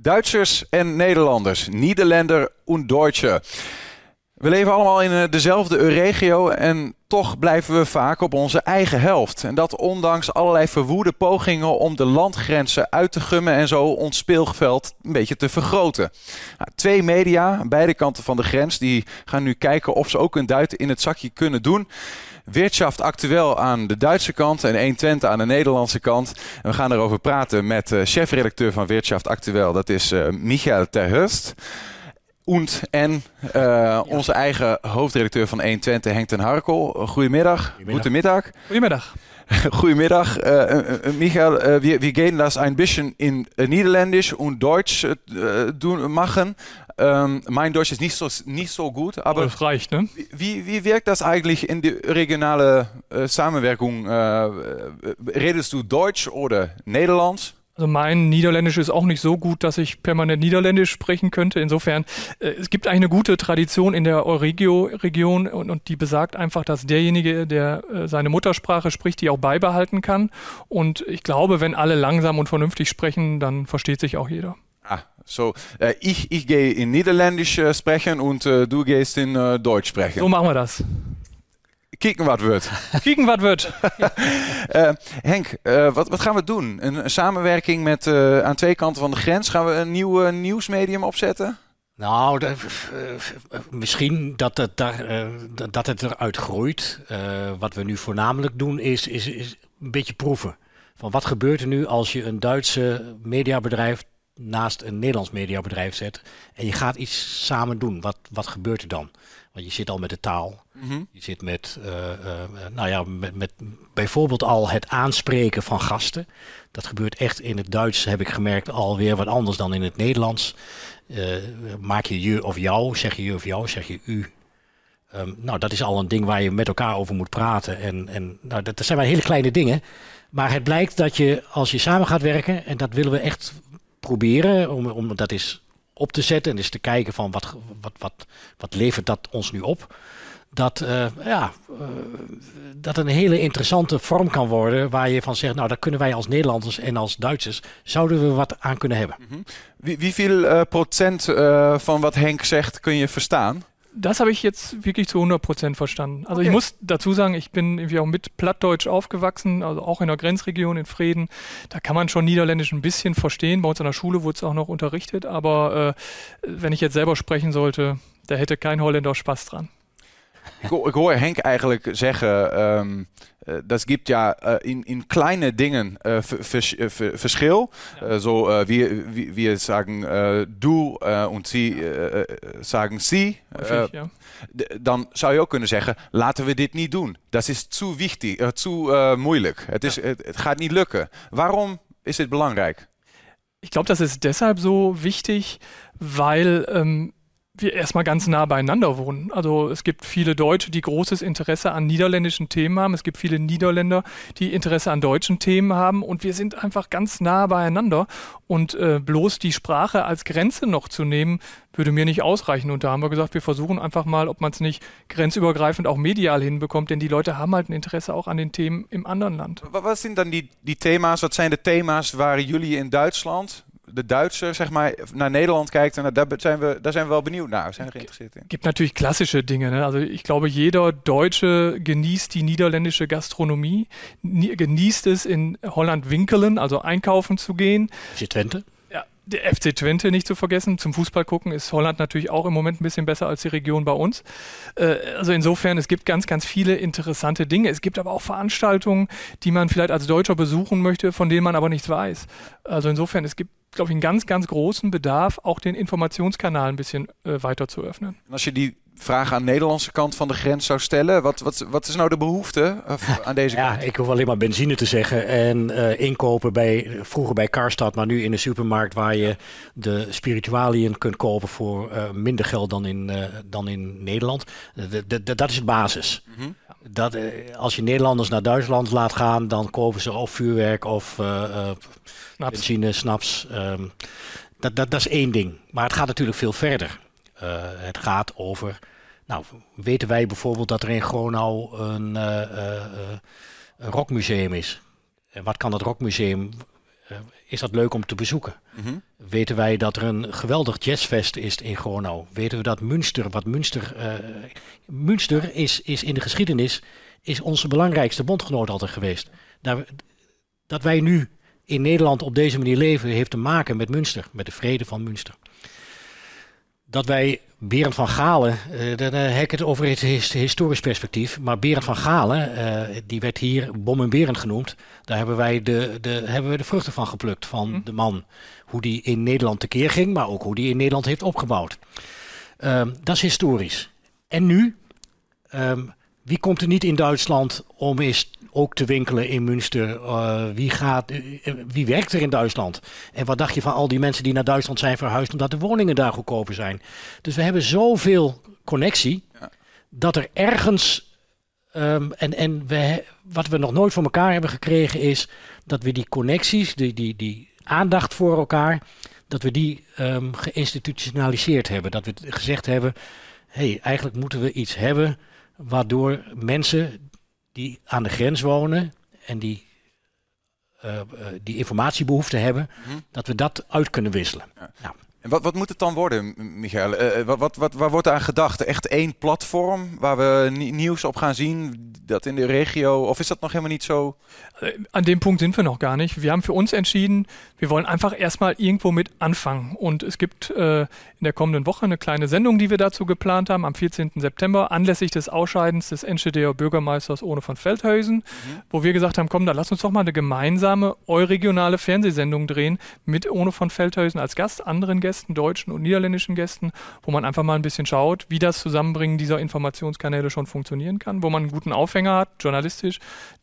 Duitsers en Nederlanders, Nederlander en Deutsche. We leven allemaal in eh, dezelfde regio en toch blijven we vaak op onze eigen helft. En dat ondanks allerlei verwoede pogingen om de landgrenzen uit te gummen en zo ons speelveld een beetje te vergroten. Nou, twee media aan beide kanten van de grens die gaan nu kijken of ze ook een duit in het zakje kunnen doen. Wirtschaft actueel aan de Duitse kant en 120 aan de Nederlandse kant. En we gaan erover praten met uh, chefredacteur van Wirtschaft actueel, dat is uh, Michael Terhust. Und en uh, onze eigen hoofdredacteur van 120, Henk ten Harkel. Goedemiddag. Goedemiddag. Goedemiddag. Goedemiddag. Uh, uh, Michael, uh, wir, wir gehen das ein bisschen in Niederländisch und Deutsch doen, machen. Um, mein Deutsch ist nicht so, nicht so gut, aber das reicht, ne? Wie, wie wirkt das eigentlich in die regionale Samenwerkung? redest du Deutsch oder Nederlands? Also mein Niederländisch ist auch nicht so gut, dass ich permanent Niederländisch sprechen könnte. Insofern, äh, es gibt eigentlich eine gute Tradition in der Euregio-Region und, und, die besagt einfach, dass derjenige, der äh, seine Muttersprache spricht, die auch beibehalten kann. Und ich glaube, wenn alle langsam und vernünftig sprechen, dann versteht sich auch jeder. Ah, so äh, ich, ich gehe in Niederländisch äh, sprechen und äh, du gehst in äh, Deutsch sprechen. So machen wir das. Kieken wat wordt. Kieken wat wordt. uh, Henk, uh, wat, wat gaan we doen? Een, een samenwerking met uh, aan twee kanten van de grens. Gaan we een nieuw nieuwsmedium opzetten? Nou, de, misschien dat het, daar, dat het eruit groeit. wat we nu voornamelijk doen is, is, is een beetje proeven. Van wat gebeurt er nu als je een Duitse mediabedrijf naast een Nederlands mediabedrijf zet en je gaat iets samen doen. Wat, wat gebeurt er dan? Want je zit al met de taal. Mm-hmm. Je zit met, uh, uh, nou ja, met, met bijvoorbeeld al het aanspreken van gasten. Dat gebeurt echt in het Duits, heb ik gemerkt, alweer wat anders dan in het Nederlands. Uh, maak je je of jou, zeg je je of jou, zeg je u. Um, nou, dat is al een ding waar je met elkaar over moet praten. En, en nou, dat, dat zijn maar hele kleine dingen. Maar het blijkt dat je, als je samen gaat werken, en dat willen we echt proberen, om, om dat is op te zetten en eens te kijken van wat, wat, wat, wat levert dat ons nu op. Dat, uh, ja, uh, dat een hele interessante vorm kan worden waar je van zegt, nou daar kunnen wij als Nederlanders en als Duitsers, zouden we wat aan kunnen hebben. Mm. Wie, viel uh, procent van wat Henk zegt kun je verstaan? Das habe ich jetzt wirklich zu 100 Prozent verstanden. Also okay. ich muss dazu sagen, ich bin irgendwie auch mit Plattdeutsch aufgewachsen, also auch in der Grenzregion in Frieden. Da kann man schon Niederländisch ein bisschen verstehen. Bei uns an der Schule wurde es auch noch unterrichtet. Aber äh, wenn ich jetzt selber sprechen sollte, da hätte kein Holländer Spaß dran. Ik, ik hoor Henk eigenlijk zeggen, um, uh, dat gibt ja uh, in, in kleine dingen uh, vers, verschil. Ja. so, wir, wir sagen du und sie sagen sie. Ja. Dan zou je ook kunnen zeggen, laten we dit niet doen. Dat is te wichtig, te moeilijk. Het, is, het, het gaat niet lukken. Waarom is dit belangrijk? Ich glaube, das ist deshalb so wichtig, weil ähm, wir erstmal ganz nah beieinander wohnen. Also es gibt viele Deutsche, die großes Interesse an niederländischen Themen haben. Es gibt viele Niederländer, die Interesse an deutschen Themen haben. Und wir sind einfach ganz nah beieinander. Und äh, bloß die Sprache als Grenze noch zu nehmen, würde mir nicht ausreichen. Und da haben wir gesagt, wir versuchen einfach mal, ob man es nicht grenzübergreifend auch medial hinbekommt. Denn die Leute haben halt ein Interesse auch an den Themen im anderen Land. Was sind dann die, die Thema's? Wat zijn de thema's waar jullie in Duitsland de Duitser zeg maar, naar Nederland kijkt. En daar zijn we, daar zijn we wel benieuwd naar. Zijn we geïnteresseerd in. gibt natürlich klassische Dinge. Ne? Also ich glaube, jeder Deutsche genießt die niederländische Gastronomie, genießt es in Holland Winkelen, also einkaufen zu gehen. Twente? Ja, der FC Twente nicht zu vergessen. Zum Fußball gucken ist Holland natürlich auch im Moment ein bisschen besser als die Region bei uns. Äh, also insofern, es gibt ganz, ganz viele interessante Dinge. Es gibt aber auch Veranstaltungen, die man vielleicht als Deutscher besuchen möchte, von denen man aber nichts weiß. Also insofern, es gibt glaube ich, einen ganz, ganz großen Bedarf, auch den Informationskanal ein bisschen äh, weiter zu öffnen. Als je die vraag aan de Nederlandse kant van de grens zou stellen, wat, wat, wat is nou de behoefte aan deze ja, kant? ik hoef alleen maar benzine te zeggen en uh, inkopen bij, vroeger bij Karstad, maar nu in de supermarkt waar je de spiritualiën kunt kopen voor uh, minder geld dan in, uh, dan in Nederland. De, de, de, dat is de basis. Mm -hmm. Dat, als je Nederlanders naar Duitsland laat gaan, dan kopen ze of vuurwerk of snaps. benzine, snaps. Um, dat, dat, dat is één ding. Maar het gaat natuurlijk veel verder. Uh, het gaat over. Nou, weten wij bijvoorbeeld dat er in Gronau een, uh, uh, een rockmuseum is? En wat kan dat rockmuseum is dat leuk om te bezoeken. Mhm. Weten wij dat er een geweldig jazzfest is in Gronau? Weten we dat Münster, wat Münster, eh, Münster is, is in de geschiedenis, is onze belangrijkste bondgenoot altijd geweest. Daar, dat wij nu in Nederland op deze manier leven, heeft te maken met Münster, met de vrede van Münster. Dat wij Berend van Galen, uh, dan uh, heb ik het over het historisch perspectief, maar Berend van Galen, uh, die werd hier Bom en Berend genoemd. Daar hebben wij de, de, hebben we de vruchten van geplukt, van hm. de man. Hoe die in Nederland tekeer ging, maar ook hoe die in Nederland heeft opgebouwd. Ehm, dat is historisch. En nu, um, wie komt er niet in Duitsland om eens ook te winkelen in Münster. Uh, wie, gaat, uh, wie werkt er in Duitsland? En wat dacht je van al die mensen die naar Duitsland zijn verhuisd omdat de woningen daar goedkoper zijn? Dus we hebben zoveel connectie ja. dat er ergens. Um, en en we, wat we nog nooit voor elkaar hebben gekregen is dat we die connecties, die, die, die aandacht voor elkaar, dat we die um, geïnstitutionaliseerd hebben. Dat we gezegd hebben, hé, hey, eigenlijk moeten we iets hebben waardoor mensen die aan de grens wonen en die, uh, die informatiebehoefte hebben, mm-hmm. dat we dat uit kunnen wisselen. Ja. Nou. En wat, wat moet het dan worden, Michael? Uh, wat, wat, wat, waar wordt aan gedacht? Echt één platform waar we nieuws op gaan zien, dat in de regio? Of ist das noch immer nicht so? An dem Punkt sind wir noch gar nicht. Wir haben für uns entschieden, wir wollen einfach erstmal irgendwo mit anfangen. Und es gibt äh, in der kommenden Woche eine kleine Sendung, die wir dazu geplant haben, am 14. September, anlässlich des Ausscheidens des NSCDR Bürgermeisters Ohne von Feldhausen, mhm. wo wir gesagt haben, komm, da lass uns doch mal eine gemeinsame euregionale Fernsehsendung drehen mit Ohne von Feldhausen als Gast, anderen Gästen, deutschen und niederländischen Gästen, wo man einfach mal ein bisschen schaut, wie das Zusammenbringen dieser Informationskanäle schon funktionieren kann, wo man einen guten Aufhänger hat, journalistisch,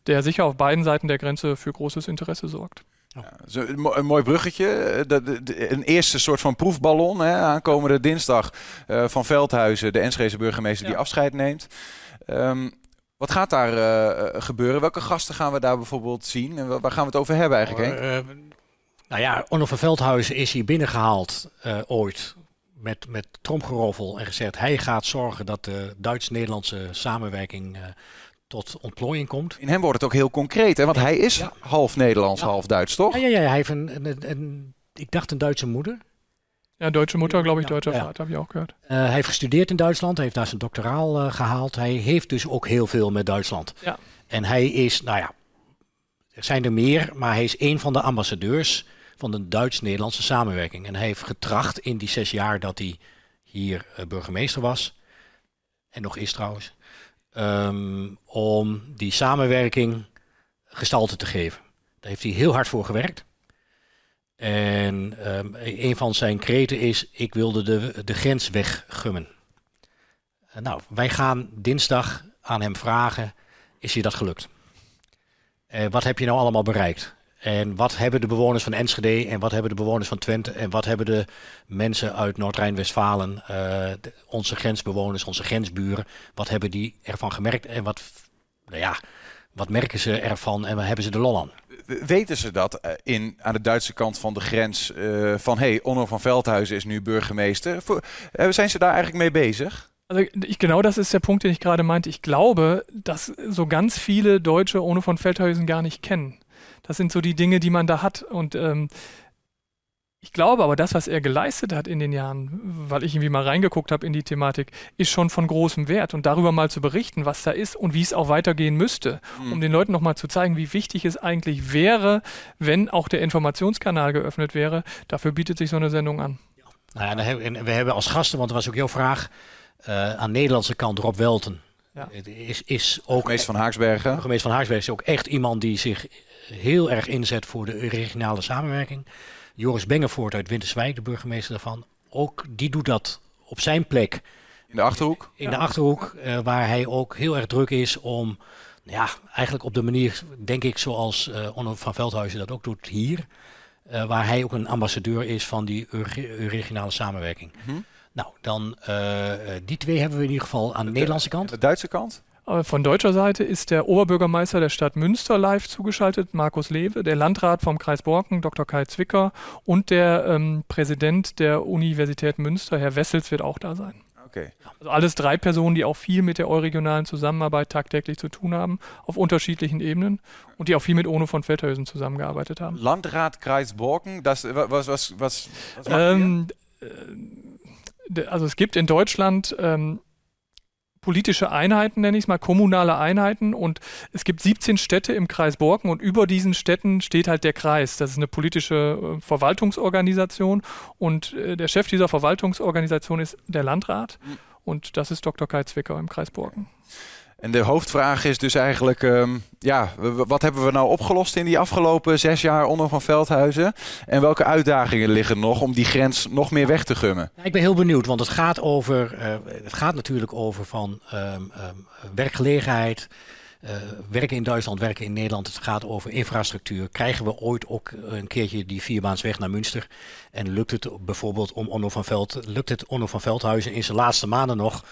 der sicher auf beiden Seiten der Grenze für großes Interesse sorgt. Ja, zo, een, mooi bruggetje. De, de, de, een eerste soort van proefballon. Hè, aankomende dinsdag uh, van Veldhuizen, de Enschede burgemeester ja. die afscheid neemt. Um, wat gaat daar uh, gebeuren? Welke gasten gaan we daar bijvoorbeeld zien? En waar gaan we het over hebben eigenlijk? Uh, nou ja, Onno van Veldhuizen is hier binnengehaald ooit met, met tromgeroffel en gezegd... hij gaat zorgen dat de Duits-Nederlandse samenwerking tot ontplooiing komt. In hem wordt het ook heel concreet, hè? want hij is half Nederlands, half Duits, toch? Ja, ja, ja, hij heeft een, een, een, ik dacht een Duitse moeder. Ja, Duitse moeder, geloof ik, Duitse vader, heb je ook gehoord. Uh, hij heeft gestudeerd in Duitsland, hij heeft daar zijn doctoraal uh, gehaald. Hij heeft dus ook heel veel met Duitsland. Ja. En hij is, nou ja, er zijn er meer, maar hij is een van de ambassadeurs van de Duits-Nederlandse samenwerking. En hij heeft getracht in die zes jaar dat hij hier uh, burgemeester was, en nog is trouwens, um, om die samenwerking gestalte te geven. Daar heeft hij heel hard voor gewerkt. En um, een van zijn kreten is: ik wilde de, de grens weggummen. Uh, nou, wij gaan dinsdag aan hem vragen: is je dat gelukt? Uh, wat heb je nou allemaal bereikt? En wat hebben de bewoners van Enschede en wat hebben de bewoners van Twente en wat hebben de mensen uit Noord-Rijn-Westfalen, uh, onze grensbewoners, onze grensburen, wat hebben die ervan gemerkt en wat, nou ja, wat merken ze ervan en waar hebben ze de lol aan? Weten ze dat eh, in, aan de Duitse kant van de grens uh, van hey, Onno van Veldhuizen is nu burgemeester? Zijn ze daar eigenlijk mee bezig? Also ich, genau das ist der Punkt, den ich gerade meinte. Ich glaube, dass so ganz viele Deutsche Onno von Feldhuizen gar nicht kennen. Das sind so die Dinge, die man da hat. Und ähm, ich glaube aber, das, was er geleistet hat in den Jahren, weil ich irgendwie mal reingeguckt habe in die Thematik, ist schon von großem Wert. Und darüber mal zu berichten, was da ist und wie es auch weitergehen müsste, mhm. um den Leuten nochmal zu zeigen, wie wichtig es eigentlich wäre, wenn auch der Informationskanal geöffnet wäre, dafür bietet sich so eine Sendung an. Nou ja, we hebben als gasten, want dat was ook jouw vraag, uh, aan de Nederlandse kant Rob Welten. Ja. Is, is ook, burgemeester van Haaksbergen. Burgemeester van Haaksbergen is ook echt iemand die zich heel erg inzet voor de regionale samenwerking. Joris Bengevoort uit Winterswijk, de burgemeester daarvan, ook die doet dat op zijn plek. In de Achterhoek? In de Achterhoek, uh, waar hij ook heel erg druk is om, ja, eigenlijk op de manier, denk ik, zoals uh, Onno van Veldhuizen dat ook doet hier. Uh, waar hij ook een ambassadeur is van die regionale samenwerking. Mm -hmm. Nou, dan die twee hebben we in ieder geval aan de, de Nederlandse kant. De Duitse kant? Äh, von deutscher Seite ist der Oberbürgermeister der Stadt Münster live zugeschaltet, Markus Lewe, der Landrat vom Kreis Borken, Dr. Kai Zwicker und der ähm, Präsident der Universität Münster, Herr Wessels, wird auch da sein. Okay. Also alles drei Personen, die auch viel mit der euregionalen Zusammenarbeit tagtäglich zu tun haben, auf unterschiedlichen Ebenen und die auch viel mit Ono von Feldhausen zusammengearbeitet haben. Landrat Kreis Borken, das, was, was, was, was macht ihr? Ähm, äh, also es gibt in Deutschland ähm, politische Einheiten, nenne ich es mal, kommunale Einheiten und es gibt 17 Städte im Kreis Borken und über diesen Städten steht halt der Kreis. Das ist eine politische äh, Verwaltungsorganisation und äh, der Chef dieser Verwaltungsorganisation ist der Landrat und das ist Dr. Kai Zwicker im Kreis Borken. En de hoofdvraag is dus eigenlijk, ehm, ja, wat hebben we nou opgelost in die afgelopen zes jaar onder van Veldhuizen? En welke uitdagingen liggen nog om die grens nog meer weg te gummen? Ik ben heel benieuwd, want het gaat, over, eh, het gaat natuurlijk over van ehm, ehm, werkgelegenheid, eh, werken in Duitsland, werken in Nederland. Het gaat over infrastructuur. Krijgen we ooit ook een keertje die vierbaansweg naar Münster? En lukt het bijvoorbeeld om Onno van Veld, lukt het Onno van Veldhuizen in zijn laatste maanden nog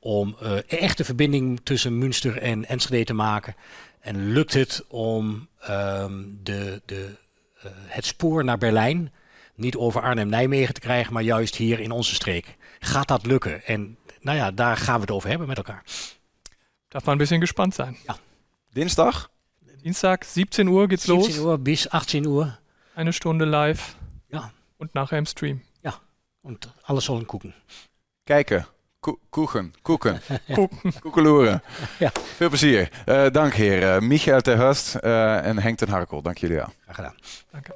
om eh, een echte verbinding tussen Münster en Enschede te maken? En lukt het om ehm, de, de, eh, het spoor naar Berlijn niet over Arnhem-Nijmegen te krijgen, maar juist hier in onze streek. Gaat dat lukken? En nou ja, daar gaan we het over hebben met elkaar. Darf man ein bisschen gespannt sein. Dinsdag? Dienstag, 17 Uhr geht's 17 los. Uhr bis 18 Uhr. Eine Stunde live. Ja. Und nachher im Stream. Und alles sollen gucken. Kijken. Ko- koeken. Koeken. Koekeloeren. Ja. Veel plezier. Eh, dank heer. Eh, Michael ter Hust eh, en Henk ten Harkel. Dank jullie wel. Graag gedaan. Danke.